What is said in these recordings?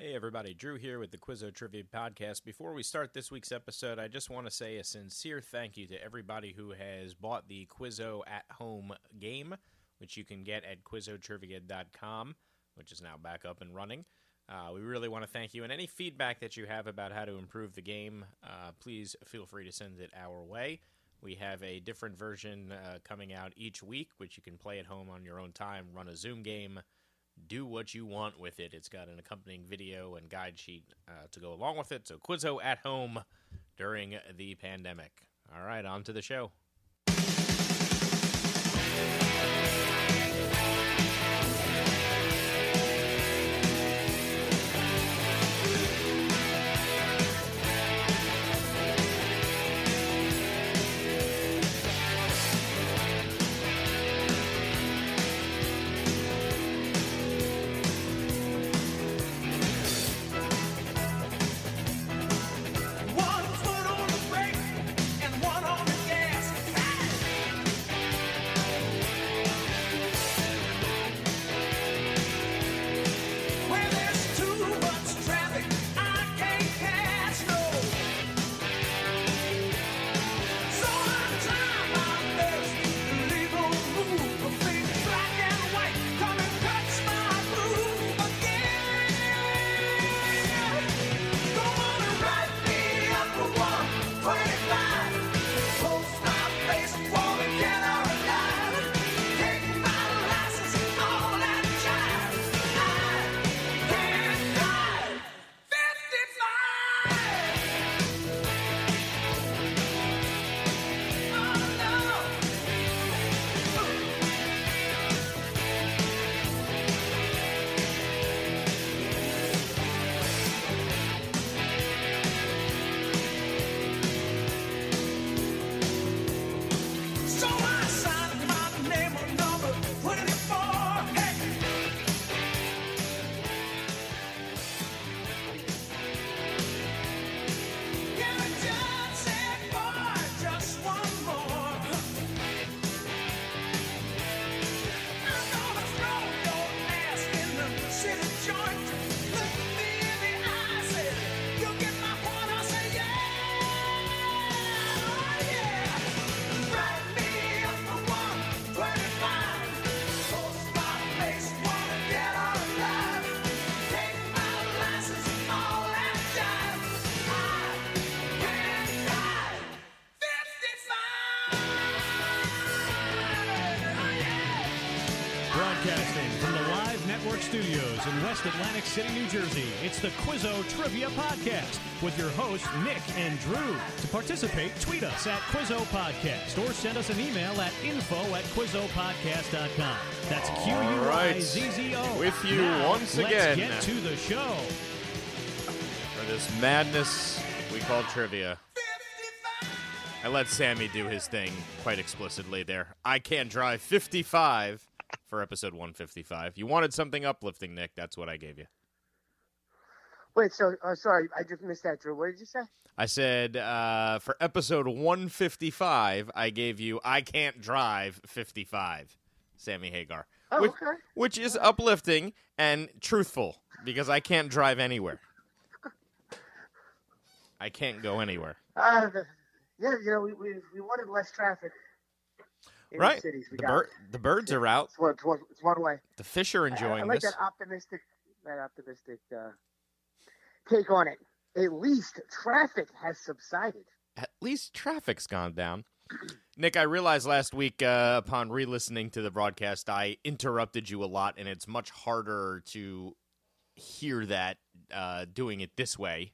Hey everybody, Drew here with the Quizzo Trivia Podcast. Before we start this week's episode, I just want to say a sincere thank you to everybody who has bought the Quizzo at home game, which you can get at quizzotrivia.com, which is now back up and running. Uh, we really want to thank you, and any feedback that you have about how to improve the game, uh, please feel free to send it our way. We have a different version uh, coming out each week, which you can play at home on your own time, run a Zoom game do what you want with it. It's got an accompanying video and guide sheet uh, to go along with it. So Quizzo at home during the pandemic. All right, on to the show. Atlantic City, New Jersey, it's the Quizzo Trivia Podcast with your hosts, Nick and Drew. To participate, tweet us at Quizzo Podcast or send us an email at info at QuizzoPodcast.com. That's Q U I Z Z O. With you Now, once let's again. get to the show. For this madness we call trivia. I let Sammy do his thing quite explicitly there. I can't drive 55 for episode 155. You wanted something uplifting, Nick. That's what I gave you. Wait, so uh, sorry, I just missed that, Drew. What did you say? I said uh, for episode 155, I gave you I Can't Drive 55, Sammy Hagar. Oh, which, okay. which is uplifting and truthful because I can't drive anywhere. I can't go anywhere. Uh, yeah, you know, we, we, we wanted less traffic right? the cities. We The, got bir- the birds are out. It's one, it's one, it's one way. The fish are I- enjoying I, like this. that optimistic, that optimistic uh, take on it. At least traffic has subsided. At least traffic's gone down. Nick, I realized last week uh, upon re listening to the broadcast, I interrupted you a lot, and it's much harder to hear that uh, doing it this way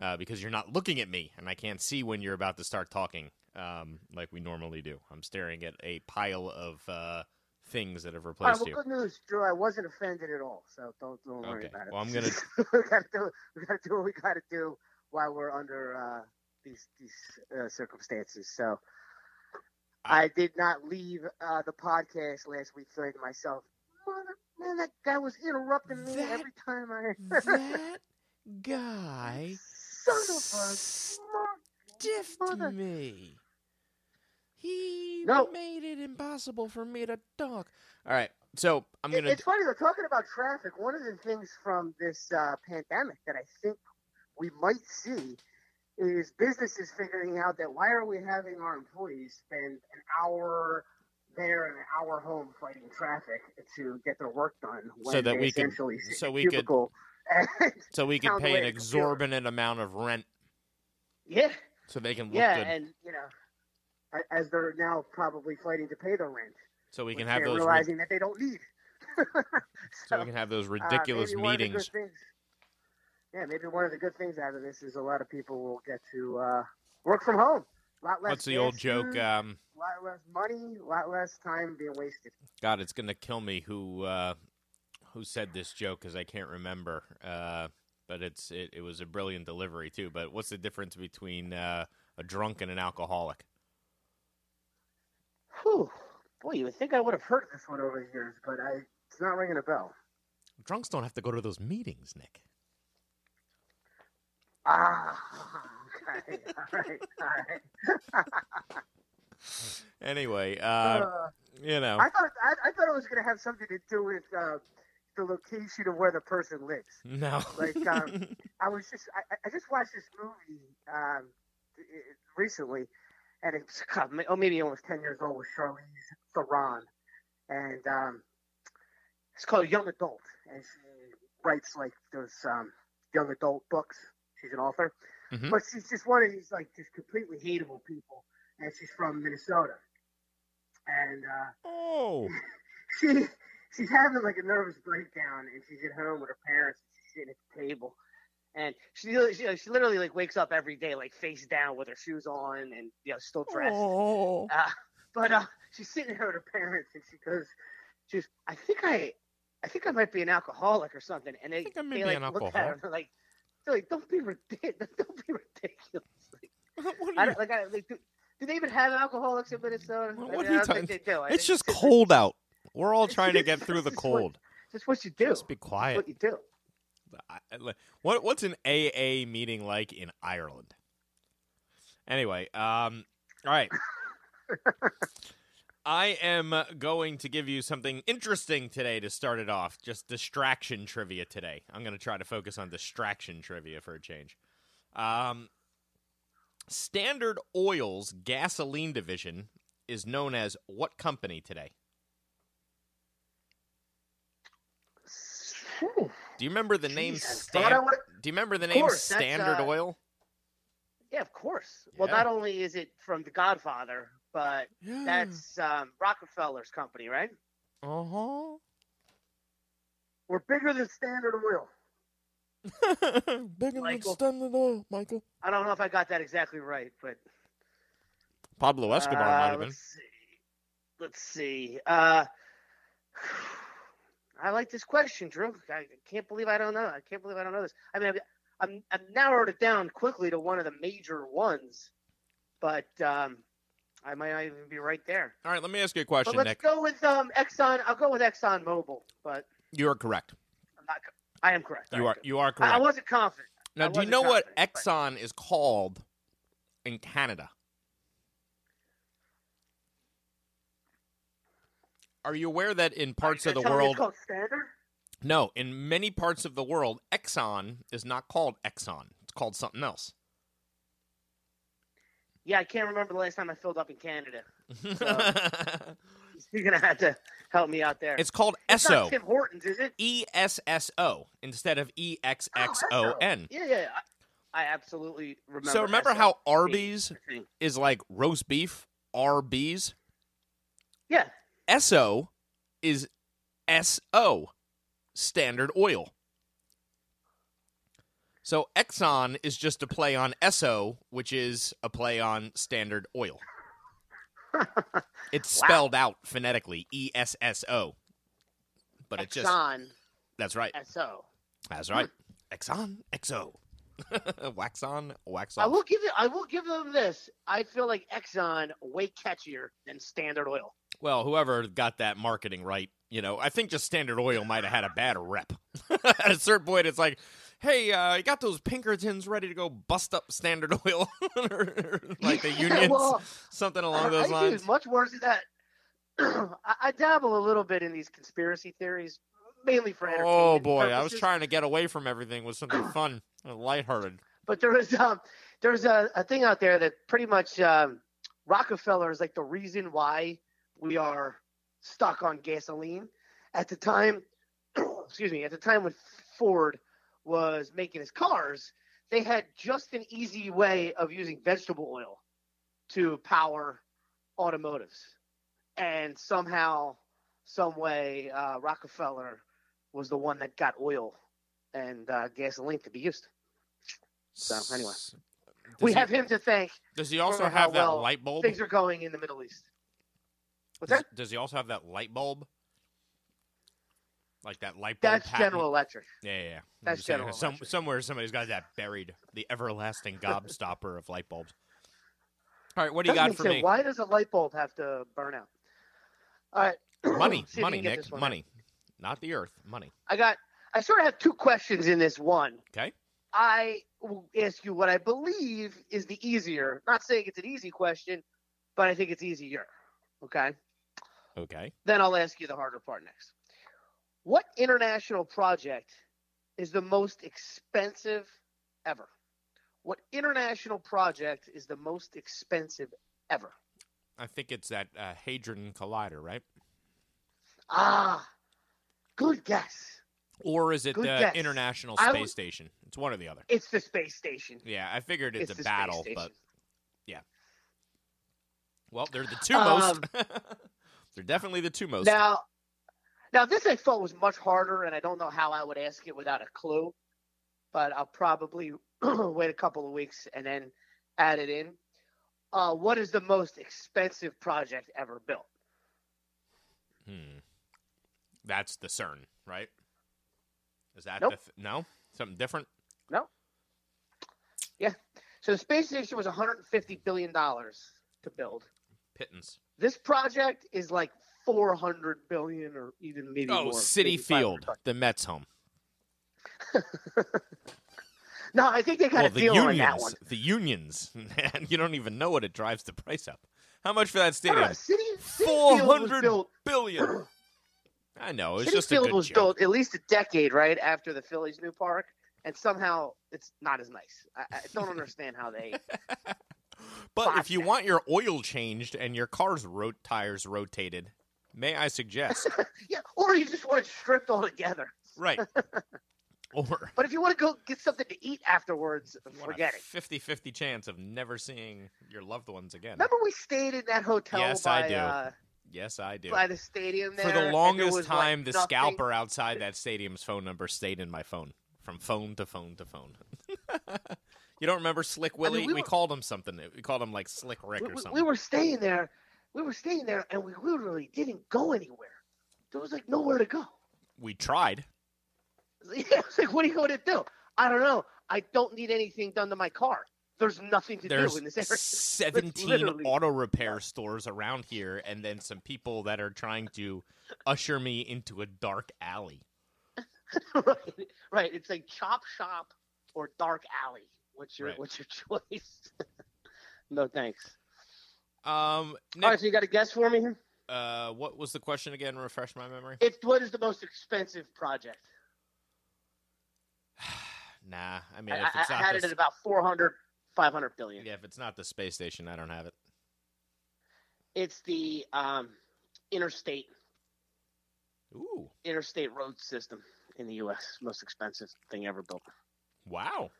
uh, because you're not looking at me, and I can't see when you're about to start talking um, like we normally do. I'm staring at a pile of uh, things that have All right, replaced well, you. good news, Drew. I wasn't offended at all, so don't don't worry Okay. about it. Well, I'm gonna- we gotta do we gotta do what we gotta do while we're under uh, these these uh, circumstances. So I- I did not leave uh, the podcast last week feeling to myself, Mother, man, that guy was interrupting me That- every time I. that guy Son of a. stiffed mother- me. He No. made it impossible for me to talk. All right, So I'm It- gonna. It's funny though, talking about traffic. One of the things from this uh, pandemic that I think we might see is businesses figuring out that why are we having our employees spend an hour there and an hour home fighting traffic to get their work done when So that we can so we could- so we can pay an exorbitant amount of rent yeah, so they can look yeah, good. and you know, as they're now probably fighting to pay their rent, so we can have those. ri- realizing that they don't need. so we can have those Uh, ridiculous maybe one of the good meetings. things- yeah, maybe one of the good things out of this is a lot of people will get to uh, work from home. A lot less What's the old joke? Um, a lot less money, a lot less time being wasted. God, it's gonna kill me. Who uh, who said this joke? Because I can't remember. Uh, but it's it, it was a brilliant delivery too. But what's the difference between uh, a drunk and an alcoholic? Whew. Boy, you would think I would have heard this one over the years, but I, it's not ringing a bell. Drunks don't have to go to those meetings, Nick. Ah, okay, all right, all right. Anyway, uh, Uh, you know, I thought I, I thought it was going to have something to do with uh, the location of where the person lives. no. like, um, I was just I, I just watched this movie um, recently, and it's God, oh maybe almost ten years old with Charlize Theron, and um, it's called Young Adult, and she writes like those um, young adult books. She's an author, Mhm. but she's just one of these like just completely hateable people, and she's from Minnesota, and uh, oh, she she's having like a nervous breakdown and she's at home with her parents and she's sitting at the table and she she, she literally like wakes up every day like face down with her shoes on and you know still dressed oh. uh, but uh she's sitting there with her parents and she goes she's i think i i think i might be an alcoholic or something and they, think I they like an look at her and they're like they're like don't be ridiculous don't be ridiculous like, I don't, like, I, like do, do they even have alcoholics in Minnesota? What I, are mean, you I don't talking- think they do. I it's just cold out. We're all trying to get through the just what- cold. That's what you do. Just be That's quiet. what you do. What what's an AA meeting like in Ireland? Anyway, um, all right. I am going to give you something interesting today to start it off. Just distraction trivia today. I'm going to try to focus on distraction trivia for a change. Um, Standard Oil's gasoline division is known as what company today? Whew. Do you remember the name Jeez, Stan- Do you remember the name course, Standard uh, Oil? Yeah, of course. Well, not only is it from The Godfather, but Yeah. that's um, Rockefeller's company, right? Uh huh. We're bigger than Standard Oil. Bigger Michael. Standard Oil, Michael. I don't know if I got that exactly right, but Pablo Escobar uh, might have been. let's see. Let's see. Uh, I like this question, Drew. I can't believe I don't know. I can't believe I don't know this. I mean, I've, I'm, narrowed it down quickly to one of the major ones, but um, I might not even be right there. All right, let me ask you a But question, let's Nick. go with um, Exxon. I'll go with Exxon Mobil, but You are correct. I'm not. I am correct. You are you are I, I wasn't confident. now, I do you know what confident, but- Exxon is called in Canada? Are you aware that in parts of the world, It's called Standard. no, in many parts of the world, Exxon is not called Exxon. It's called something else. Yeah, I can't remember the last time I filled up in Canada. You're gonna have to help me out there. it's called It's not Esso. Tim Hortons, is it? E S S O instead of E X X O N. Oh, yeah, yeah. I, I absolutely remember. So remember how Arby's is like roast beef, RBs? Yeah, Esso is S O, Standard Oil. So Exxon is just a play on SO, which is a play on Standard Oil. It's Wow. spelled out phonetically E S S O. But it's just Exxon that's right. So That's right. Exxon XO. wax on, wax I will give it. I will give them this. I feel like Exxon way catchier than Standard Oil. Well, whoever got that marketing right, you know, I think just Standard Oil might have had a bad rep. At a certain point, it's like, hey, uh, you got those Pinkertons ready to go bust up Standard Oil, Or- like the unions, well, something along I those it lines. much worse than that. I, I dabble a little bit in these conspiracy theories, mainly for entertainment. Oh boy, I was trying to get away from everything with something fun and lighthearted. But there was um, there's a, a thing out there that pretty much um, Rockefeller is like the reason why we are stuck on gasoline. At the time, excuse me, at the time when Ford was making his cars, they had just an easy way of using vegetable oil to power automotives, and somehow, some way, uh, Rockefeller was the one that got oil and uh, gasoline to be used. So, anyway. S- we he- have him to thank. Does he also have that well light bulb? Things are going in the Middle East. What's Does, that? does he also have that light bulb? Like that light bulb. That's patent? General Electric. Yeah, yeah. yeah. That's just saying, General some, somewhere somebody's got that buried. The everlasting gobstopper of light bulbs. All right, what do you Doesn't got for sense. me? Why does a light bulb have to burn out? All right. Money, See if we money, Nick, money. Not the earth, money. I got. I sort of have two questions in this one. Okay. I will ask you what I believe is the easier. Not saying it's an easy question, but I think it's easier. Okay. Okay. Then I'll ask you the harder part next. What international project is the most expensive ever? What international project is the most expensive ever? I think it's that uh, Hadron Collider, right? Ah, good guess. Or is it Good the guess. International Space would- Station? It's one or the other. It's the space station. Yeah, I figured it's, the a battle, but yeah. well, they're the two Um, most. they're definitely the two most. Now, now this I thought was much harder, and I don't know how I would ask it without a clue, but I'll probably wait a couple of weeks and then add it in. Uh, what is the most expensive project ever built? Hmm. That's the CERN, right? Is that Nope. the th- no something different? No. Yeah. So the space station was 150 billion dollars to build. Pittance. This project is like 400 billion, or even maybe Oh, more. City maybe Field, the Mets home. No, I think they got Well, a the deal on that unions, one. the unions, man, you don't even know what it drives the price up. How much for that stadium? know, City, City Four built. billion. I know it's City just a Field good was joke. built at least a decade right after the Phillies' new park, and somehow it's not as nice. I, I don't understand how they. But if you want your oil changed and your car's ro- tires rotated, may I suggest? Yeah, or you just want it stripped altogether. right. Or But if you want to go get something to eat afterwards, forget a it. 50-50 chance of never seeing your loved ones again. Remember we stayed in that hotel Yes, by I do. uh, Yes, I do. by the stadium there For the longest was, like, time, the nothing- scalper outside that stadium's phone number stayed in my phone, from phone to phone to phone. you don't remember Slick Willie? we we, were- called him something. We called him like Slick Rick We, or something. we were staying there. We were staying there, and we literally didn't go anywhere. There was like nowhere to go. we tried. Yeah, it's like, what are you going to do? I don't know. I don't need anything done to my car. There's nothing to There's do in this area. It's 17 auto repair stores around here, and then some people that are trying to usher me into a dark alley. right, right. It's like chop shop or dark alley. What's your Right. What's your choice? no thanks. Um, All Nick, right, so you got a guess for me here? uh, what was the question again? Refresh my memory. It's what is the most expensive project? Nah, I mean, I, if it's I, I had the it at about 400, 500 billion. Yeah, if it's not the space station, I don't have it. It's the um, interstate Ooh, interstate road system in the U.S. Most expensive thing ever built. wow.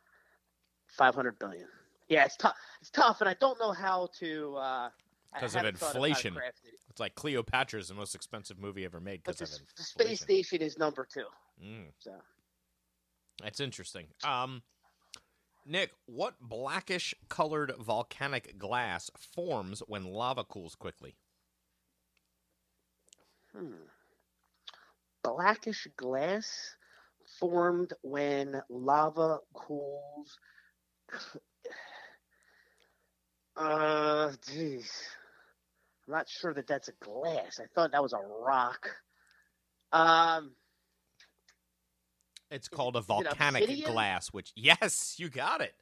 500 billion. Yeah, it's tough. It's tough, and I don't know how to. Uh, I 'Cause of haven't thought how to inflation. it. It's like Cleopatra's the most expensive movie ever made because the, of the inflation. space station is number two. Mm, So that's interesting. Um, Nick, what blackish colored volcanic glass forms when lava cools quickly? hmm. blackish glass formed when lava cools. Uh, jeez. I'm not sure that that's a glass. I thought that was a rock. Um, It's called a it volcanic glass, which yes, you got it.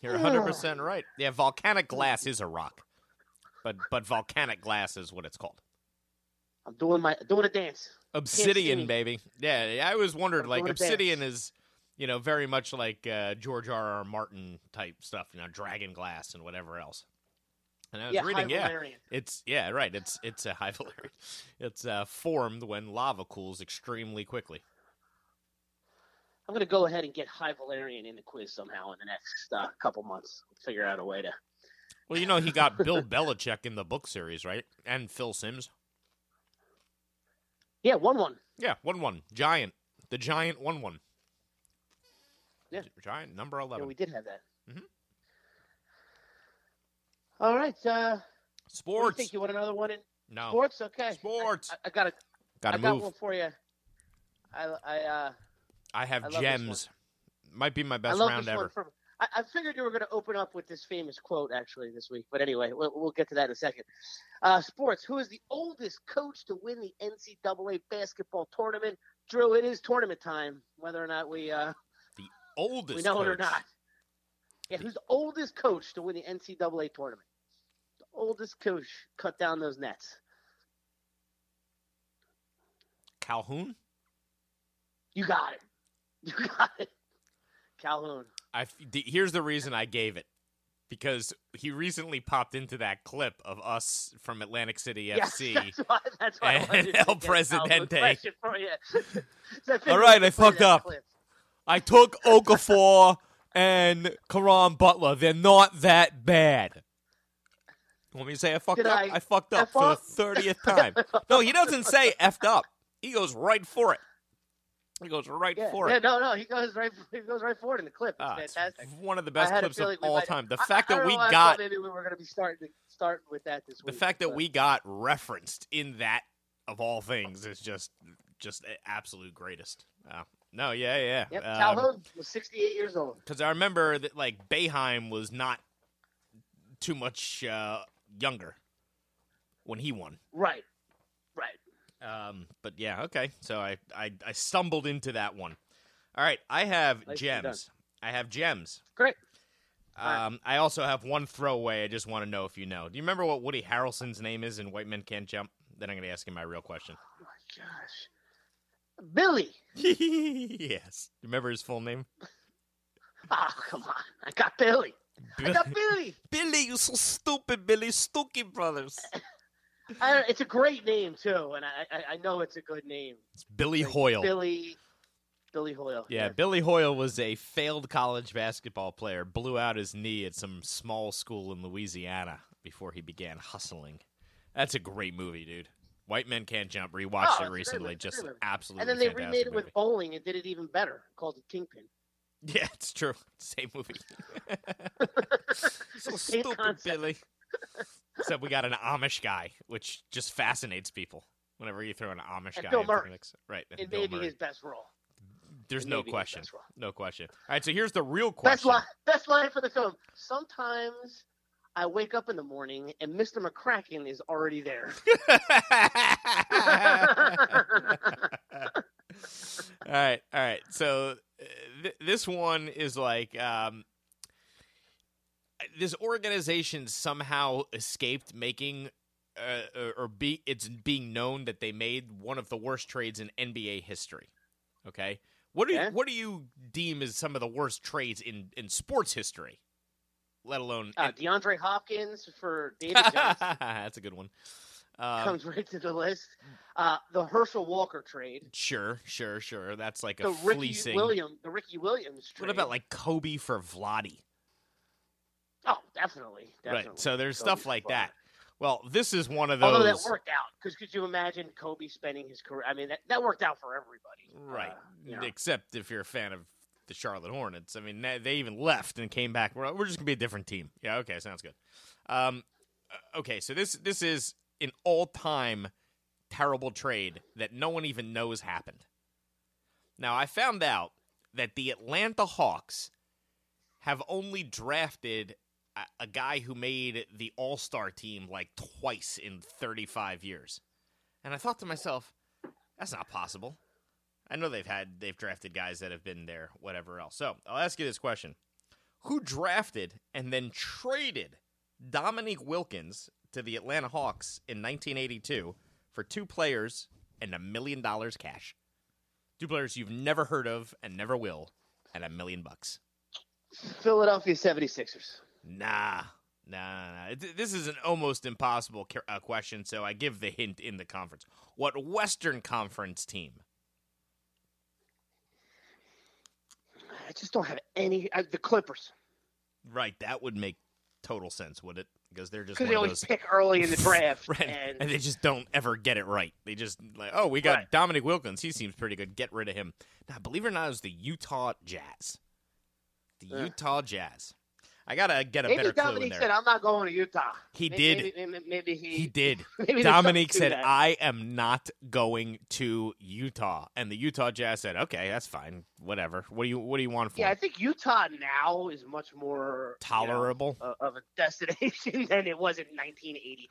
You're 100% right. Yeah, volcanic glass is a rock. But but volcanic glass is what it's called. I'm doing my doing a dance. Obsidian, baby. Yeah, I always wondered I'm like Obsidian is, you know, very much like uh, George R. R. Martin type stuff, you know, Dragon Glass and whatever else. And I was yeah, reading, High yeah, Valyrian. it's yeah, right. It's it's a high Valyrian. It's uh, formed when lava cools extremely quickly. I'm gonna go ahead and get High Valyrian in the quiz somehow in the next uh, couple months. Figure out a way to. Well, you know, he got Bill Belichick in the book series, right? And Phil Simms. Yeah, one one. Yeah, one one giant. The giant one one. Yeah. giant number Yeah, eleven. we did have that. Mhm. All right. Uh, what do you Sports. think? You want another one in no. sports? Okay. Sports. I, I got a, Got I to got one for you. I, I, uh, I have I gems. Might be my I best round ever. from. I, I figured you were going to open up with this famous quote actually this week, but anyway, we'll, we'll get to that in a second. Uh, sports. Who is the oldest coach to win the NCAA basketball tournament? Drew, it is tournament time. Whether or not we uh, Oldest. we know it or not. Yeah, who's the oldest coach to win the NCAA tournament? The oldest coach cut down those nets. Calhoun. You got it. You got it. Calhoun. I here's the reason I gave it because he recently popped into that clip of us from Atlantic City FC. that's why. That's why. And El get a Calhoun Presidente. for you. So All right, I fucked up. clip. I took Okafor and Caron Butler. They're not that bad. Want me to say I fucked Did up? I I, fucked up F for the thirtieth time. no, he doesn't say effed up. He goes right for it. He goes right Yeah, for yeah, it. no, no, he goes right. He goes right forward in the clip. It's Ah, it's fantastic. one of the best clips of all might- time. The I- fact I that we know got maybe we were going to be starting start with that this the week. The fact that we got referenced in that of all things is just just absolute greatest. Uh, no, yeah, yeah. Yep, Um, Calhoun was 68 years old. because I remember that like Boeheim was not too much uh, younger when he won. Right, right. Um, but yeah, okay. So I, I I stumbled into that one. All right, I have Nicely done. gems. I have gems. Great. Right. Um, I also have one throwaway. I just want to know if you know. Do you remember what Woody Harrelson's name is in White Men Can't Jump? Then I'm going to ask you my real question. Oh my gosh, Billy. yes. Remember his full name? Oh come on, I got Billy. I got Billy. Billy, you so stupid, Billy. Stooky Brothers. I don't, it's a great name too, and I, I I know it's a good name. It's Billy Like, Hoyle. Billy. Billy Hoyle. Yeah, Billy Hoyle was a failed college basketball player, blew out his knee at some small school in Louisiana before he began hustling. That's a great movie, dude. White Men Can't Jump. Rewatched Oh, it recently. movie, it's a Just absolutely And then they remade it movie. with bowling and did it even better. Called it Kingpin. Yeah, it's true. Same movie. so Same stupid, concept. Billy. Except we got an Amish guy, which just fascinates people. Whenever you throw an Amish And guy Bill the Murray. mix. right? It Bill may be Murray. his best role. There's no may be his question. best. No question. All right, so here's the real Best question. line, best line for the film. Sometimes I wake up in the morning and Mr. McCracken is already there. all right, all right. So uh, th- this one is like um, this organization somehow escaped making. Uh, or- or be it's being known that they made one of the worst trades in NBA history. Okay, what do you Yeah. what do you deem as some of the worst trades in in sports history, let alone Uh, DeAndre Hopkins for David Johnson That's a good one. Um, comes right to the list. Uh, the Herschel Walker trade. sure, sure, sure. That's like a The Ricky fleecing. Williams. The Ricky Williams trade. What about like Kobe for Vlade? Oh, definitely. definitely. Right. So there's Kobe stuff like that. Well, this is one of those. Although that worked out, because could you imagine Kobe spending his career? I mean, that, that worked out for everybody. Right. Uh, you know. Except if you're a fan of the Charlotte Hornets. I mean, they, even left and came back. We're, we're just gonna be a different team. Yeah. Okay. Sounds good. Um. uh, Okay. So this this is an all time terrible trade that no one even knows happened. Now I found out that the Atlanta Hawks have only drafted a, a guy who made the All Star team like twice in 35 years, and I thought to myself, that's not possible. I know they've had they've drafted guys that have been there, whatever else. So I'll ask you this question: Who drafted and then traded Dominique Wilkins to the Atlanta Hawks in 1982 for two players and a million dollars cash. Two players you've never heard of and never will, and a million bucks. Philadelphia 76ers. Nah, nah, nah. nah. This is an almost impossible uh, question, so I give the hint in the conference. What Western Conference team? I just don't have any. Uh, the Clippers. Right, that would make total sense, would it? Because they're just Because they always those. pick early in the draft. Right, And, and they just don't ever get it right. They just like, oh, we got Right. Dominique Wilkins. He seems pretty good. Get rid of him. Now, believe it or not, it was the Utah Jazz. The Yeah. Utah Jazz. I gotta get a maybe better clue in Dominique there. said, I'm not going to Utah. He May- did. Maybe, maybe, maybe he. He did. maybe Dominique said. "I am not going to Utah," and the Utah Jazz said, "Okay, that's fine. Whatever. What do you What do you want for Yeah, I think Utah now is much more you know, tolerable?" of a destination than it was in 1982.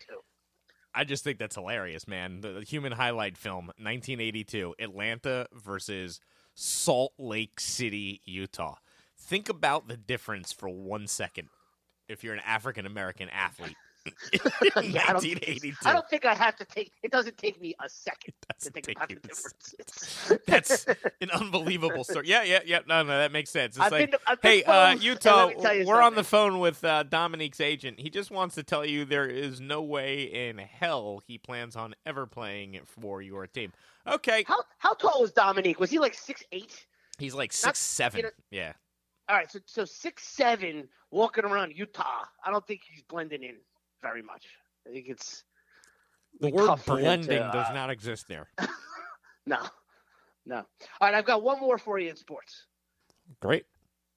I just think that's hilarious, man. The, the human highlight film, 1982, Atlanta versus Salt Lake City, Utah. Think about the difference for one second if you're an African American athlete. Yeah, I don't- I don't think I have to take. It doesn't take me a second to think about the a differences. That's an unbelievable story. Yeah, yeah, yeah. No, no, that makes sense. It's I've like, been to- I've been hey, uh, Utah, we're on the phone with uh, Dominique's agent. He just wants to tell you there is no way in hell he plans on ever playing for your team. Okay, How how tall was Dominique? Was he like six eight? he's like Not- six seven. you know- yeah, All right, so so six seven, walking around Utah. I don't think he's blending in very much. I think it's the word tough for him blending to, does uh, not exist there. no, no. All right, I've got one more for you in sports. Great.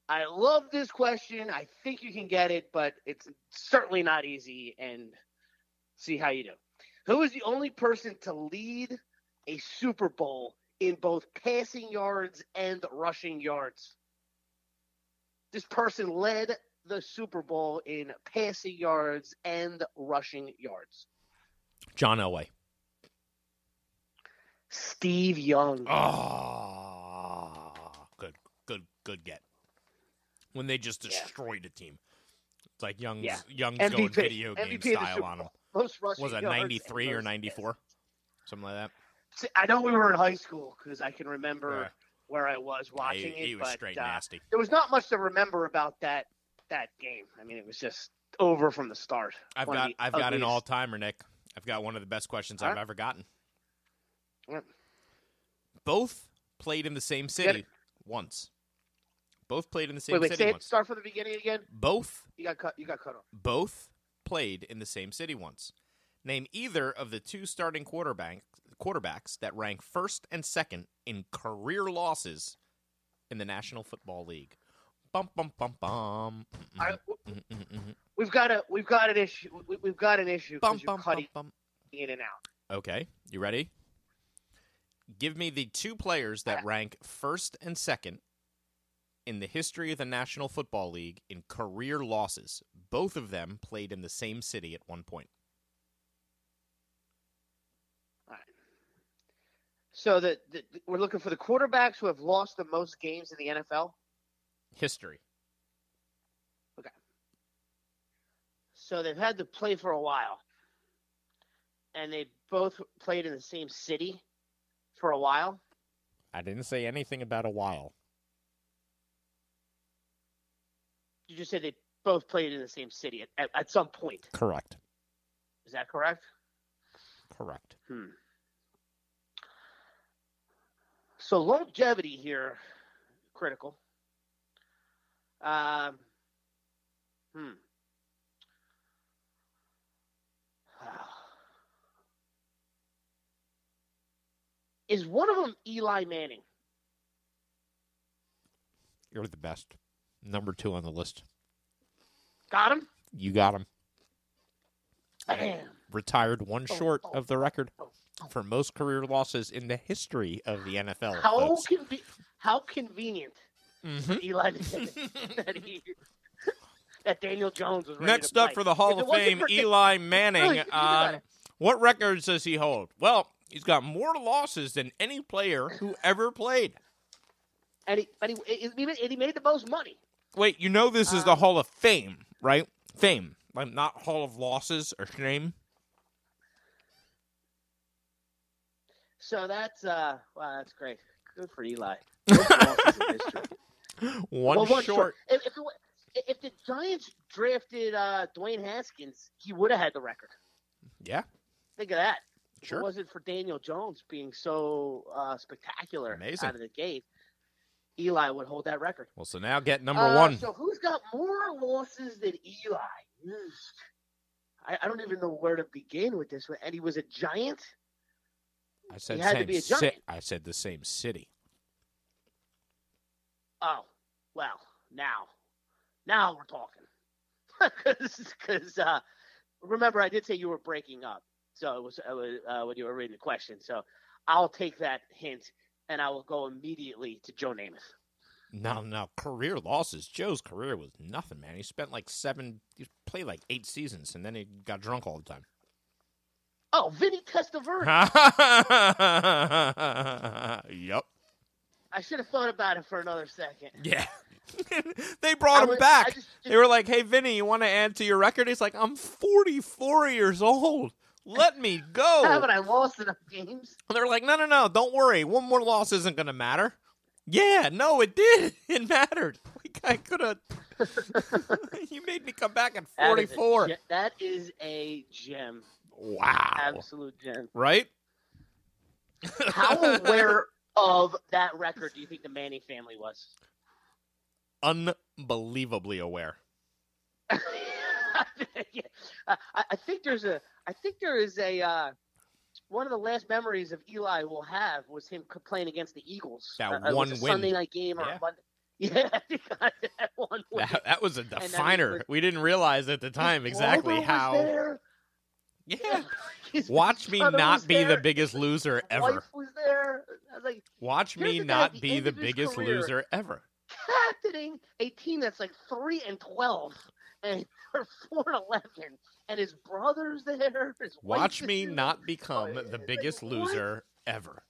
I love this question. I think you can get it, but it's certainly not easy. And see how you do. Who is the only person to lead a Super Bowl in both passing yards and rushing yards? This person led the Super Bowl in passing yards and rushing yards. John Elway. Steve Young. Oh, good, good, good get. When they just Yeah. destroyed a team. It's like Young's, Yeah. Young's MVP. going video game MVP style on them. Most rushing Was that 93 or 94? Something like that. I know we were in high school because I can remember Yeah. Where I was watching he, it. he was but, straight uh, nasty. there was not much to remember about that that game. I mean, it was just over from the start. I've got I've got an all timer, Nick. I've got one of the best questions I've ever gotten. Right. Both played in the same city once. Both played in the same Wait, wait. city Say it. once. Start from the beginning again. Both You got cut. You got cut off. both played in the same city once. Name either of the two starting quarterback quarterbacks that rank first and second in career losses in the National Football League. Bum bum bum bum. Mm. we've got a we've got an issue. We, we've got an issue Bum bum cutting bum bum. in and out. Okay, you ready? Give me the two players that I- rank first and second in the history of the National Football League in career losses. Both of them played in the same city at one point. All right. So the we're looking for the quarterbacks who have lost the most games in the NFL. History. Okay. So they've had to play for a while, and they both played in the same city for a while. I didn't say anything about a while. You just said they both played in the same city at, at, at some point. Correct. Is that correct? Correct. Hmm. So longevity here, critical. Um, hmm. Is one of them Eli Manning? You're the best. Number two on the list. Got him. You got him. Bam. Retired one Oh, short oh, of the record oh, oh. For most career losses in the history of the NFL. How conve- How convenient Mhm. for Eli that he that Daniel Jones was Next up play. for the Hall If of Fame, for- Eli Manning. Really, think about it. what records does he hold? Well, he's got more losses than any player who ever played. and he, and he, and he, he made the most money. Wait, you know this is the Um, Hall of Fame, right? Fame, like not Hall of Losses or shame. So that's uh, wow, that's great. Good for Eli. Most losses in history. One Well, one short. If, if, it, if the Giants drafted uh, Dwayne Haskins, he would have had the record. Yeah, Think of that. If sure. it wasn't for Daniel Jones being so uh, spectacular Amazing. out of the gate, Eli would hold that record. Well, so now get number Uh, one. So who's got more losses than Eli? I, I don't even know where to begin with this one. And he was a giant. I said he had to be a giant. I said the same city. Oh, well, now, now we're talking. Because uh, remember, I did say you were breaking up. So it was, it was uh, when you were reading the question. So I'll take that hint and I will go immediately to Joe Namath. No, no, career losses. Joe's career was nothing, man. He spent like seven, he played like eight seasons, and then he got drunk all the time. Oh, Vinny Testaverde. yep. I should have thought about it for another second. Yeah. they brought I him was- back. I just- they were like, "Hey, Vinny, you want to add to your record?" He's like, "I'm 44 years old. Let me go." Haven't I lost enough games? And they're like, no, no, no, don't worry. One more loss isn't going to matter. Yeah, no, it did. It mattered. Like, I could have. you made me come back at That is a 44. ge- That is a gem. Wow. Absolute gem. Right? How aware of that record do you think the Manning family was? Unbelievably aware. Yeah. I, I think there's a. I think there is a. Uh, one of the last memories of Eli will have was him c- playing against the Eagles. That Uh, it was one a win. Sunday night game or Yeah. Monday. Yeah, I think I had that one win. That, that was a definer. was- We didn't realize at the time exactly how. There. Yeah. Watch me not be the biggest loser His ever. Was there. I was like, Watch me not be the biggest career. loser ever. captaining a team that's like three and twelve, and they're four and eleven, and his brother's there. His Watch me there. not become the biggest like, what? loser ever.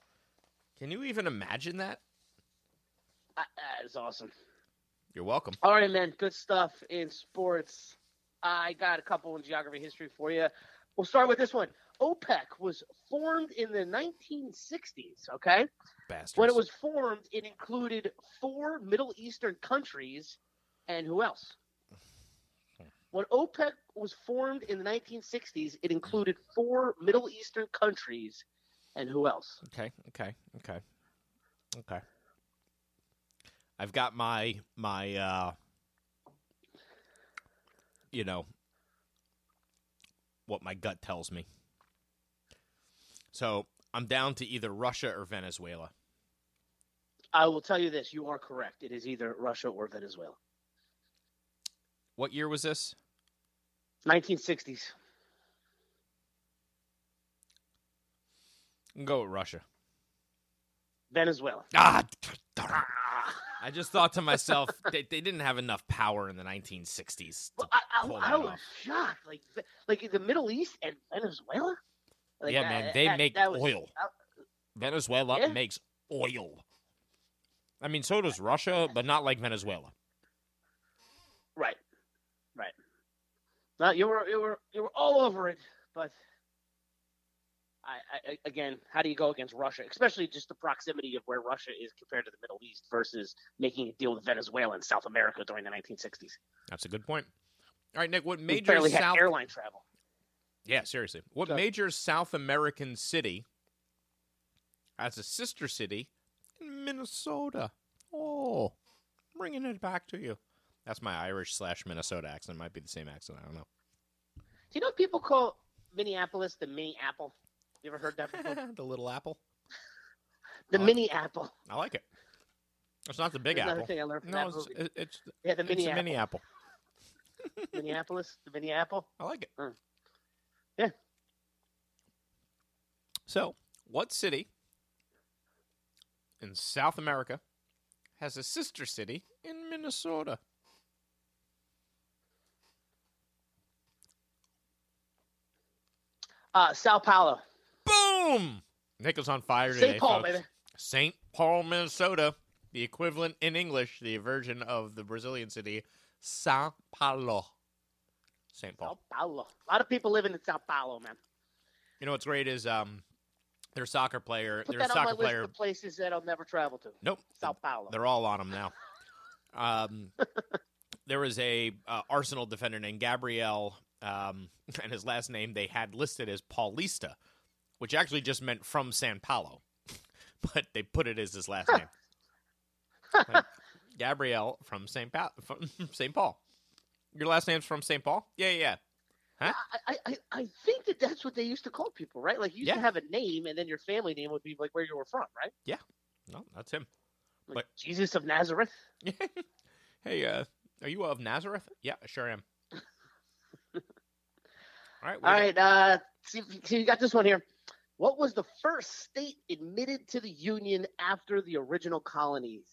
Can you even imagine that? Uh, That is awesome. You're welcome. All right, man. Good stuff in sports. I got a couple in geography history for you. We'll start with this one. OPEC was formed in the 1960s. Okay. Bastards. When it was formed, it included four Middle Eastern countries, and who else? When OPEC was formed in the 1960s, it included four Middle Eastern countries, and who else? Okay, okay, okay. Okay. I've got my my uh you know what my gut tells me. So, I'm down to either Russia or Venezuela. I will tell you this: you are correct. It is either Russia or Venezuela. What year was this? 1960s. Go with Russia. Venezuela. Ah. I just thought to myself, they, they didn't have enough power in the 1960s. to Well, I, I, I was off. shocked. Like, like the Middle East and Venezuela. Like, yeah, man, they that- make that was- oil. Venezuela Yeah. makes oil. I mean, so does Russia, but not like Venezuela. Right, right. No, you were you were you were all over it, but I, I again, how do you go against Russia, especially just the proximity of where Russia is compared to the Middle East versus making a deal with Venezuela and South America during the 1960s? That's a good point. All right, Nick, what We major barely had South airline travel. Yeah, seriously. What So- major South American city has a sister city in Minnesota? Oh, bringing it back to you. That's my Irish slash Minnesota accent. It Might be the same accent. I don't know. Do you know people call Minneapolis the mini apple? You ever heard that before? the little apple. the like mini apple. I like it. It's not the big Another apple. thing I learned from No, that it's, movie. it- it's Yeah, the mini a apple. mini apple. Minneapolis, the mini apple. I like it. Mm. Yeah. So, what city in South America has a sister city in Minnesota? Uh, Sao Paulo, Boom! Nick is on fire today, St. Paul, folks. baby. St. Paul, Minnesota. The equivalent in English, the version of the Brazilian city, Sao Paulo. St. Paul. Sao Paulo. A lot of people living in Sao Paulo, man. You know what's great is um, Their soccer player. Put their that on my soccer list player. of places that I'll never travel to. Nope. Sao Paulo. They're all on him now. Um, there was a uh, Arsenal defender named Gabriel, um, and his last name they had listed as Paulista, which actually just meant from San Paulo, but they put it as his last name. Like, Gabriel from St. Pa- from St. Paul. Your last name's from St. Paul? Yeah, yeah. yeah. Huh? I, I, I think that that's what they used to call people, right? Like you used Yeah. to have a name, and then your family name would be like where you were from, right? Yeah. No, that's him. Like But- Jesus of Nazareth. hey, uh, are you of Nazareth? Yeah, I sure am. All right. All got- uh, see, see, you got this one here. What was the first state admitted to the Union after the original colonies?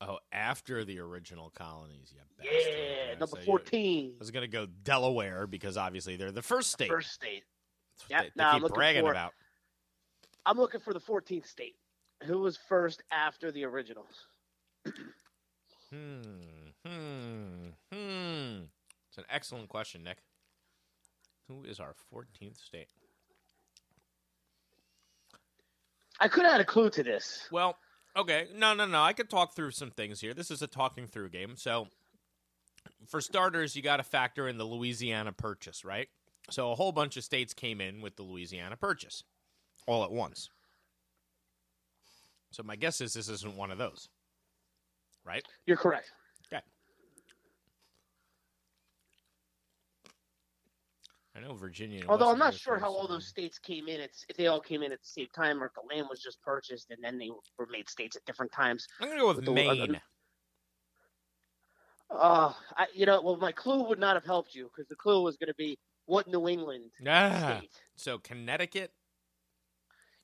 Oh, after the original colonies, yeah. Yeah, number fourteen. I was gonna go Delaware because obviously they're the first state. First state. Yeah, they, they I'm keep looking bragging for- about. I'm looking for the 14th state. Who was first after the originals? Hmm. Hmm. Hmm. It's an excellent question, Nick. Who is our 14th state? I could add a clue to this. Well, okay. No, no, no. I could talk through some things here. This is a talking through game. So, for starters, you got to factor in the Louisiana Purchase, right? So, a whole bunch of states came in with the Louisiana Purchase all at once. So, my guess is this isn't one of those, right? You're correct. I know Virginia. Although West I'm not sure how all those states came in. It's if they all came in at the same time, or if the land was just purchased and then they were made states at different times. I'm gonna go with with the- Maine. Uh, I, you know, well, my clue would not have helped you because the clue was going to be what New England Ah, state. so Connecticut.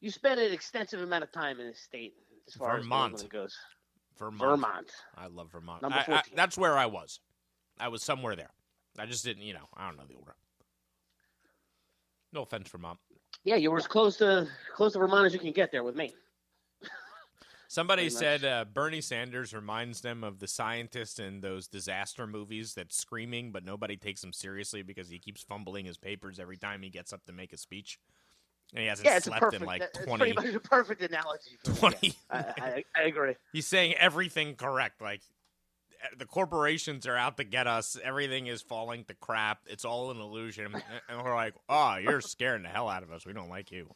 You spent an extensive amount of time in this state as far Vermont. as New England goes. Vermont. Vermont. I love Vermont. Number I- I- that's where I was. I was somewhere there. I just didn't, you know, I don't know the order. No offense, Vermont. Yeah, you were as close to close to Vermont as you can get there with me. Somebody said uh, Bernie Sanders reminds them of the scientist in those disaster movies that's screaming, but nobody takes him seriously because he keeps fumbling his papers every time he gets up to make a speech. And he hasn't Yeah, slept perfect. in like that- it's 20, pretty much a perfect analogy. For that, 20 yeah. I, I, I agree. he's saying everything correct. Like the corporations are out to get us. Everything is falling to crap. It's all an illusion. And we're like, oh, you're scaring the hell out of us. We don't like you.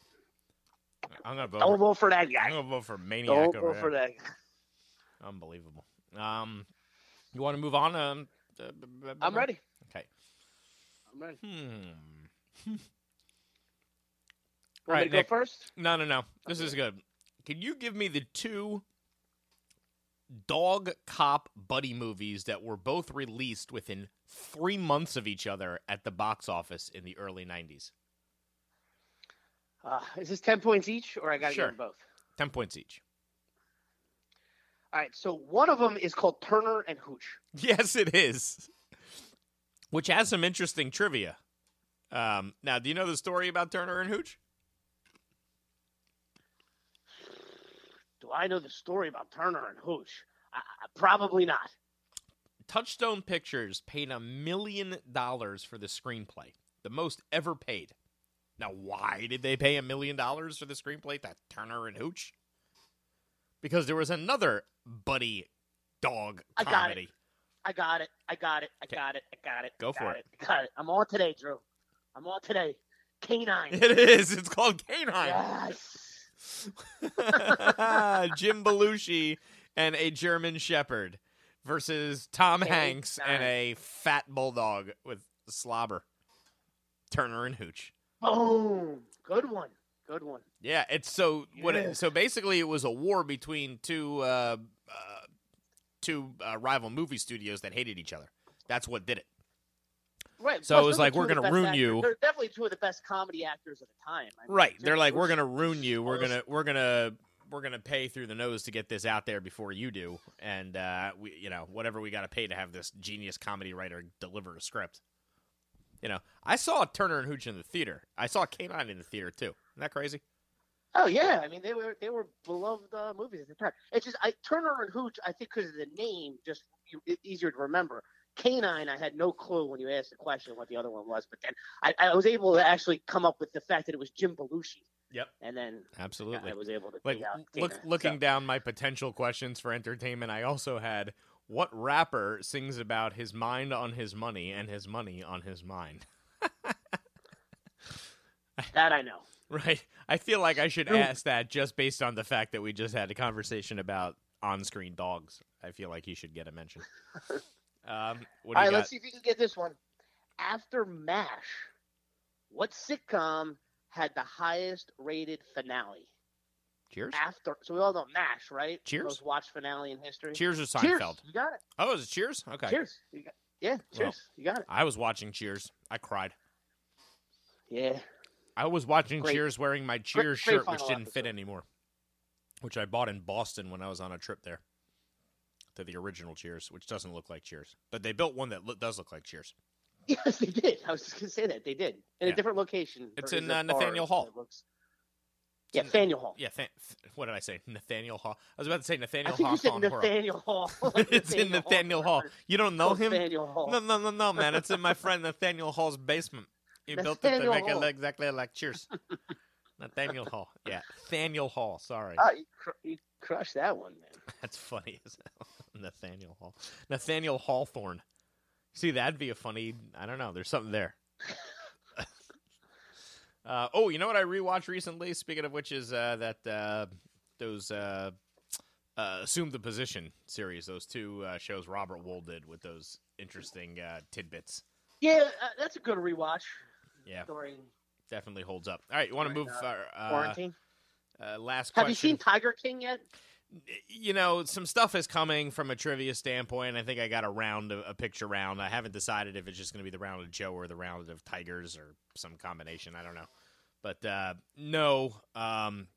I'm gonna vote. Don't For, vote for that guy. I'm gonna vote for maniac Don't vote for that. Unbelievable. Um, you want to move on? Um, uh, I'm ready. Okay. I'm ready. Hmm. Want Right, me to go Nick. first? No, no, no. This is good. Can you give me the two dog cop buddy movies that were both released within three months of each other at the box office in the early 90s? Uh, is this ten points each, or I got to Sure. get them both? 10 points each. All right. So one of them is called Turner and Hooch. Yes, it is. Which has some interesting trivia. Um, now, do you know the story about Turner and Hooch? Do I know the story about Turner and Hooch? I, I, probably not. Touchstone Pictures paid a million dollars for the screenplay, the most ever paid. Now, why did they pay a million dollars for the screenplay to Turner and Hooch? Because there was another buddy dog I got it. comedy. I got it. I got it. I got it. I got it. Go I for got it. I got it. I'm on today, Drew. I'm on today. K-9. It is. It's called K-9. yes. Jim Belushi and a German Shepherd versus Tom. Hanks and a fat bulldog with slobber. Turner and Hooch. Boom. Good one. Good one. Yeah, it's so what. It, so basically, it was a war between two uh, uh, two uh, rival movie studios that hated each other. That's what did it. Right. So plus it was like, we're gonna ruin actors. you. They're definitely two of the best comedy actors of the time. I mean, Right? They're like, we're gonna ruin you. We're gonna we're gonna we're gonna pay through the nose to get this out there before you do, and uh, we you know whatever we got to pay to have this genius comedy writer deliver a script. You know, I saw Turner and Hooch in the theater. I saw K-9 in the theater too. Isn't that crazy? Oh yeah, I mean they were they were beloved uh, movies at the time. It's just I Turner and Hooch. I think because of the name, just easier to remember. K-9, I had no clue when you asked the question what the other one was, but then I, I was able to actually come up with the fact that it was Jim Belushi. Yep. and then Absolutely. I was able to like look looking So- down my potential questions for entertainment i also had what rapper sings about his mind on his money and his money on his mind that I know. right i feel like i should ask that just based on the fact that we just had a conversation about on-screen dogs i feel like he should get a mention um what do All you right, got let's see if you can get this one. After MASH, what sitcom had the highest rated finale? cheers After, so we all know MASH, right? Cheers. Most watched finale in history. cheers or Cheers. seinfeld You got it. oh is it cheers okay Cheers. Got, yeah, cheers. you got it. i was watching cheers i cried Yeah. I was watching Great. Cheers wearing my Cheers great shirt, which didn't fit anymore, which I bought in Boston when I was on a trip there to the original Cheers, which doesn't look like Cheers, but they built one that lo- does look like Cheers. Yes, they did. I was just gonna say that they did in Yeah. a different location. It's in, uh, Nathaniel Hall. looks- Yeah, in- Nathaniel Hall. Yeah, th- what did I say? Nathaniel Hall. I was about to say I Nathaniel think Hall. you said Hall. Hall. Nathaniel Hall. Like it's in Nathaniel Hall. You don't know him? Nathaniel Hall. No, no, no, no, man. It's in my friend Nathaniel Hall's basement. He built it to Nathaniel make it Hall. look exactly like Cheers. Nathaniel Hall. Yeah, Nathaniel Hall. Sorry. Ah, you, cr- you crushed that one, man. That's funny as hell. Nathaniel Hall. Nathaniel Hawthorne. See, that'd be a funny. I don't know. There's something there. uh, oh, you know what I rewatched recently? Speaking of which, is uh, that uh, those uh, uh, Assume the Position series, those two uh, shows Robert Wuhl did with those interesting uh, tidbits. Yeah, uh, that's a good rewatch Yeah, during definitely holds up. All right, you want to move? uh, uh, quarantine. uh, last Have question. you seen Tiger King yet? You know, some stuff is coming from a trivia standpoint. I think I got a round, of, a picture round. I haven't decided if it's just going to be the round of Joe or the round of Tigers or some combination. I don't know, but uh, no. Um,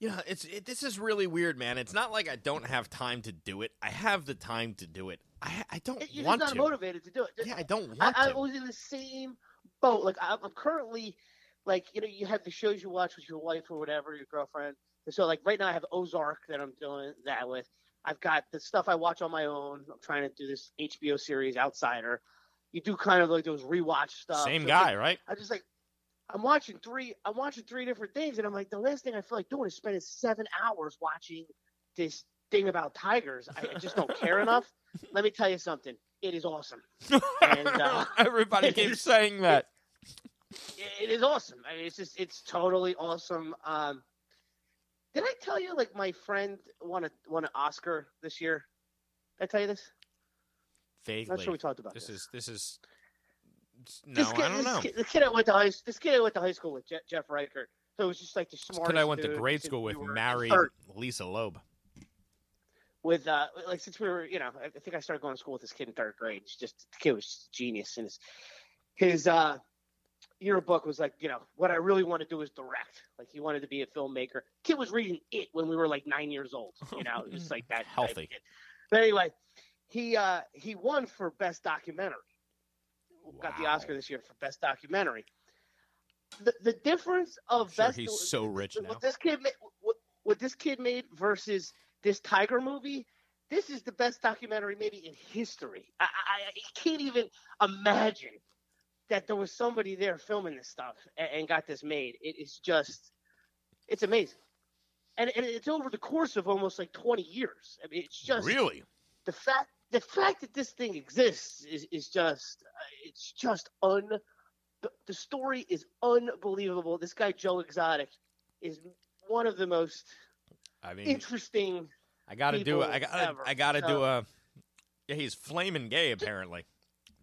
you know, it's it, this is really weird, man. It's not like I don't have time to do it. I have the time to do it. I I don't You're want just not to. motivated to do it. Yeah, I don't I, want I to. was in the same boat. Like I'm, I'm currently, like you know, you have the shows you watch with your wife or whatever, your girlfriend. So like right now, I have Ozark that I'm doing that with. I've got the stuff I watch on my own. I'm trying to do this HBO series, Outsider. You do kind of like those rewatch stuff. Same So guy, like- right? I just like I'm watching three. I'm watching three different things, and I'm like, the last thing I feel like doing is spending seven hours watching this thing about tigers. I, I just don't care enough. Let me tell you something. It is awesome. And, uh, Everybody keeps is- saying that. It- it is awesome. I mean, it's just it's totally awesome. Um, did I tell you like my friend won a won an Oscar this year? Did I tell you this? Vaguely. Not sure we talked about this this. is this is. No, this kid, I don't this know. Kid, the kid I went to high this kid I went to high school with Je- Jeff Reichert. So it was just like the smartest. Because I went to grade school with in married. Lisa Loeb. with uh like since we were you know I think I started going to school with this kid in third grade. He's just the kid was genius and his his uh yearbook was like you know what I really want to do is direct. Like he wanted to be a filmmaker. Kid was reading it when we were like nine years old. You know, it was like that Healthy. But anyway, he uh he won for best documentary. Got the Oscar this year for best documentary. The the difference of Sure, best he's so rich now. what this kid made, what, what this kid made versus this Tiger movie, this is the best documentary maybe in history. I, I, I can't even imagine that there was somebody there filming this stuff and, and got this made. It is just, it's amazing, and, and it's over the course of almost like twenty years. I mean, it's just really? the fact the fact that this thing exists is, is just uh, it's just un the, the story is unbelievable this guy joe exotic is one of the most I mean, interesting I got to do it. I got I got to do a. Yeah, he's flaming gay apparently.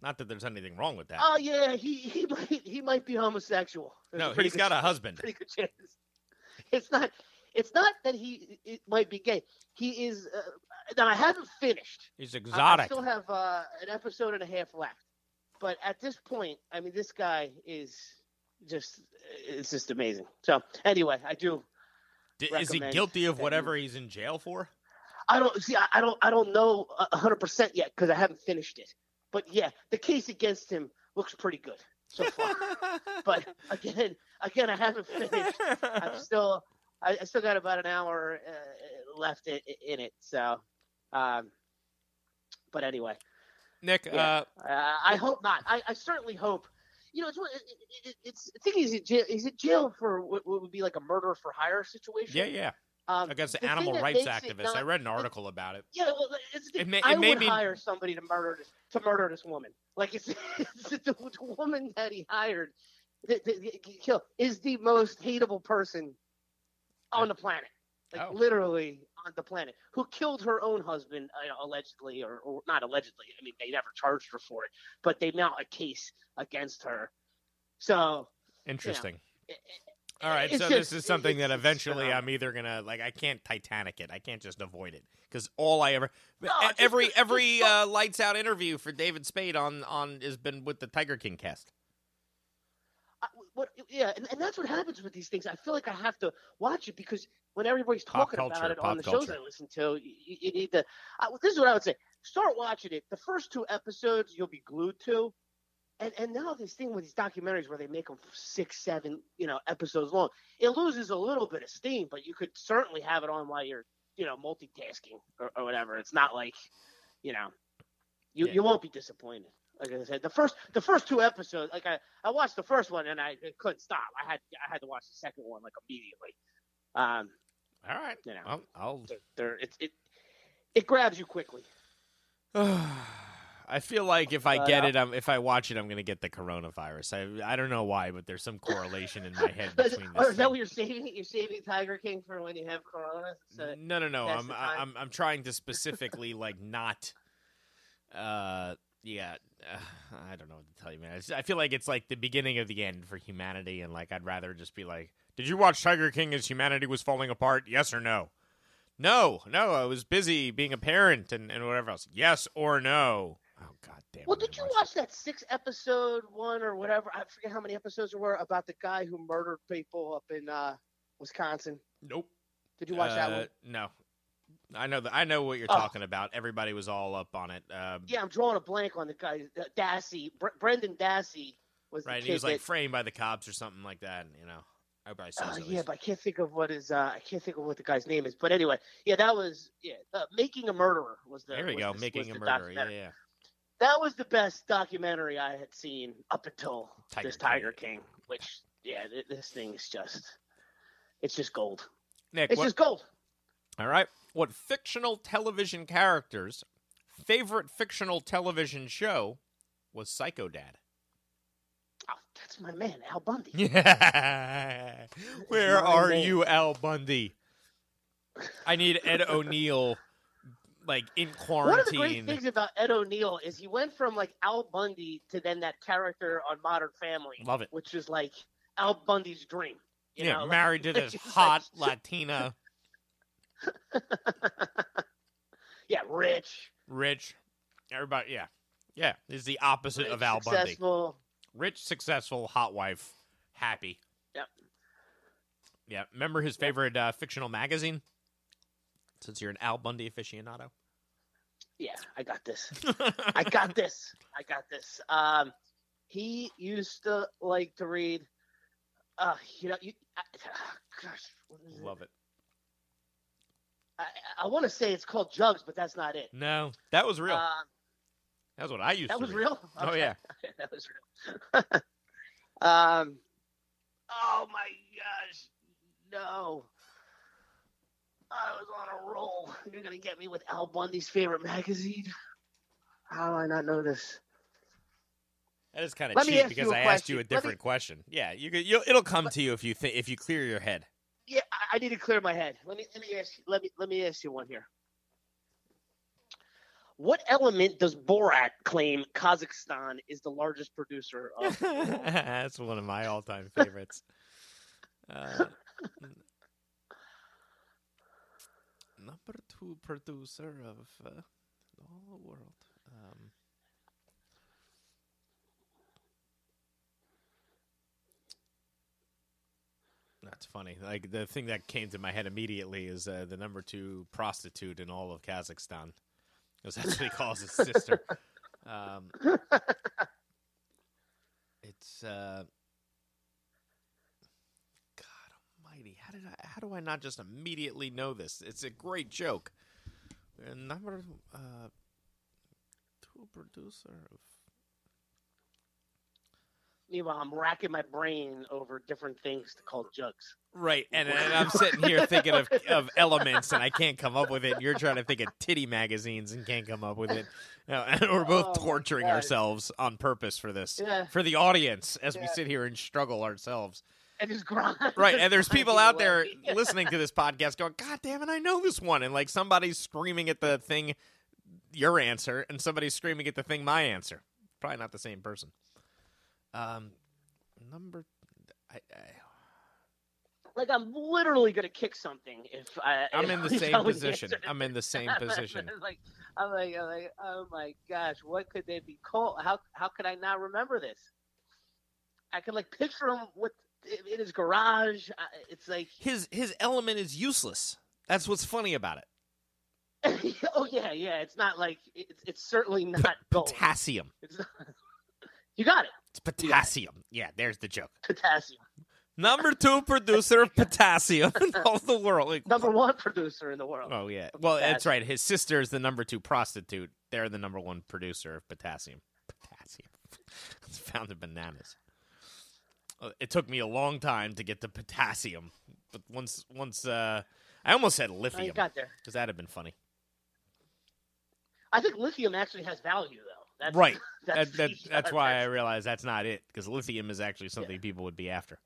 Not that there's anything wrong with that. oh yeah he he might he might be homosexual There's no, he's got a husband. pretty good chance it's not it's not that he it might be gay he is uh, now i haven't finished He's exotic. I still have uh, an episode and a half left. But at this point, I mean, this guy is just, it's just amazing. So, anyway, I do. D- is he guilty of whatever he's in jail for? I don't see, I, I don't, I don't know a 100% yet because I haven't finished it. But yeah, the case against him looks pretty good so far. but again, again, I haven't finished. I'm still, I, I still got about an hour uh, left in, in it. So, um, but anyway. Nick, Yeah. uh, Uh, I hope not. I, I certainly hope. you know, it's, it, it, it's I think he's in jail. He's in jail for what would be like a murder for hire situation. Yeah, yeah. Um, Against the the animal rights activists. I read an article about it. Yeah, well, it's the, It may- I it may would be- hire somebody to murder this to murder this woman. Like it's, it's the, the woman that he hired kill is the most hateable person on the planet. Like Oh. literally on the planet, who killed her own husband uh, allegedly, or, or not allegedly. I mean, they never charged her for it, but they mount a case against her. So Interesting. it- All right, it's so just- this is something that eventually I'm either gonna like. I can't Titanic it. I can't just avoid it because all I ever No, every just- every just- uh, lights out interview for David Spade on on has been with the Tiger King cast. I, what, yeah, and, and that's what happens with these things. I feel like I have to watch it because when everybody's talking about it on the culture. shows I listen to, you, you need to. I, this is what I would say: start watching it. The first two episodes you'll be glued to, and and now this thing with these documentaries where they make them six, seven, you know, episodes long, it loses a little bit of steam. But you could certainly have it on while you're, you know, multitasking or, or whatever. It's not like, you know, you Yeah. you won't be disappointed. Like I said, the first the first two episodes, like I, I watched the first one and I couldn't stop. I had I had to watch the second one like immediately. Um, All right, you know, I'll. I'll they're, they're, it's it it grabs you quickly. I feel like if I get uh, it, I'm, if I watch it, I'm gonna get the coronavirus. I I don't know why, but there's some correlation in my head between. or This is that what you're saving? You're saving Tiger King for when you have Corona. So, no, no, no. I'm. I'm I'm trying to specifically like not. Uh, yeah. Uh, I don't know what to tell you, man. I feel like it's like the beginning of the end for humanity, and like I'd rather just be like, "Did you watch Tiger King as humanity was falling apart? Yes or no?" No, no. I was busy being a parent and, and whatever else. Yes or no. Oh God damn. well, did you watch that six episode one or whatever? I forget how many episodes there were about the guy who murdered people up in uh, Wisconsin. Nope. Did you watch that Uh, one? No. I know that. I know what you're Oh. talking about. Everybody was all up on it. Uh, Yeah, I'm drawing a blank on the guy. Uh, Dassey, Br- Brendan Dassey was the right. He was like that- framed by the cops or something like that. You know. Everybody says Uh, yeah, least. but I can't think of what is. uh, I can't think of what the guy's name is. But anyway, yeah, that was yeah, uh, making a murderer was the There we go. the- Making a murderer. Yeah, yeah. That was the best documentary I had seen up until Tiger this King. Tiger King, which yeah, this thing is just it's just gold. Nick, It's what, just gold. all right. What fictional television characters' favorite fictional television show was Psycho Dad? Oh, that's my man, Al Bundy. Yeah. Where are man. you, Al Bundy? I need Ed O'Neill, like in quarantine. One of the great things about Ed O'Neill is he went from like Al Bundy to then that character on Modern Family, Love it. which is like Al Bundy's dream. You yeah, know, like- married to this it's like- hot Latina, yeah, rich, rich, everybody. Yeah, yeah, is the opposite rich, of Al Bundy. successful. Rich, successful, hot wife, happy. Yep. Yeah. Remember his favorite uh, fictional magazine? Since you're an Al Bundy aficionado. Yeah, I got this. I got this. I got this. Um, he used to like to read. Uh, you know, you, I, gosh, what is it? Love it. I, I want to say it's called Jugs, but that's not it. No, that was real. Um, that was what I used that was read. real. Oh yeah. that was real. um, oh my gosh, no! I was on a roll. You're gonna get me with Al Bundy's favorite magazine. How do I not know this? That is kind of cheap because I asked you a. Let me- different question. Yeah, you could. You'll, it'll come to you if you think if you clear your head. Yeah, I, I need to clear my head. Let me let me ask you, let me let me ask you one here. What element does Borat claim Kazakhstan is the largest producer of? That's one of my all-time favorites. Uh, number two producer of uh, the world. Um, that's funny. Like the thing that came to my head immediately is uh, the number two prostitute in all of Kazakhstan, because that's what he calls his sister. Um, it's uh, God Almighty. How did I? How do I not just immediately know this? It's a great joke. Number uh, two producer of Meanwhile, I'm racking my brain over different things to call jugs. Right, and, and I'm sitting here thinking of, of elements, and I can't come up with it. You're trying to think of titty magazines and can't come up with it. And we're both Oh, torturing ourselves on purpose for this, Yeah. for the audience, as we sit here and struggle ourselves. And just grind. Right, and there's people out there listening to this podcast going, "God damn it, I know this one," and like somebody's screaming at the thing, your answer, and somebody's screaming at the thing, my answer. Probably not the same person. Um, number, I, I like I'm literally gonna kick something if I. I'm in the same position. I'm in the same position. like I'm like I'm like oh my gosh, what could they be called? How how could I not remember this? I could like picture them with in his garage. It's like His his element is useless. That's what's funny about it. oh yeah yeah. It's not like it's it's certainly not gold. Potassium. Not, you got it. It's potassium. Yeah, there's the joke. Potassium. Number two producer of potassium in all the world. Like, Number one producer in the world. Oh yeah. Well, that's right. His sister is the number two prostitute. They're the number one producer of potassium. Potassium. it's found in bananas. Uh, It took me a long time to get to potassium, but once once uh, I almost said Oh, you lithium got there. because that'd have been funny. I think lithium actually has value though. That's, right. That's, That, that, the- that's why I that's- realized that's not it because lithium is actually something people would be after.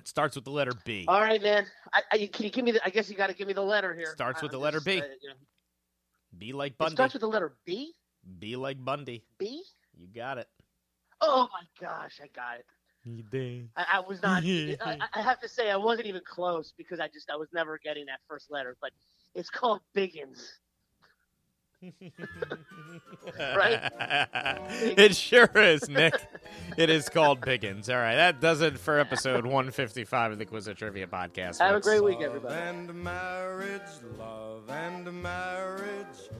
It starts with the letter B. All right, man. I, I, can you give me? The, I guess you got to give me the letter here. Starts with Uh, the letter B. uh, you know, B like it Bundy. starts with the letter B. B like Bundy. B. You got it. Oh my gosh, I got it. You did. I, I was not. I, I have to say, I wasn't even close because I just I was never getting that first letter. But it's called Big'Uns. Right? it sure is, Nick. it is called Big'Uns. All right, that does it for episode 155 of the Quizzo Trivia Podcast. Have a great week, Love everybody. and marriage, love and marriage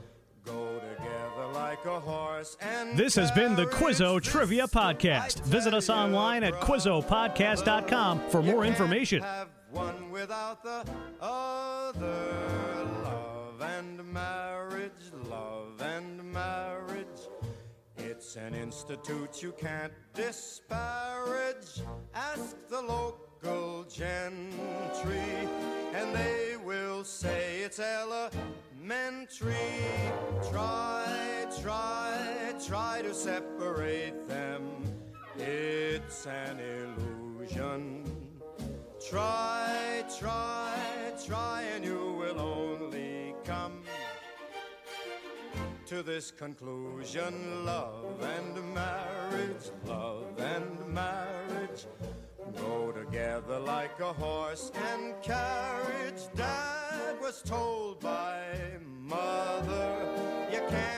go together like a horse and This has been the. Quizzo Trivia Podcast. Visit us online at QuizzoPodcast.com for more information. Have one without the other. Love and marriage, love and marriage. It's an institute you can't disparage. Ask the local gentry, and they will say it's elementary. Try, try, try to separate them. It's an illusion. Try, try, try, and you will only come to this conclusion love and marriage, love and marriage go together like a horse and carriage. Dad was told by mother, you can't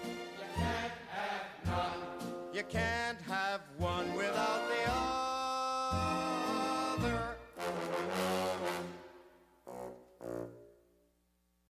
can't have one without the other.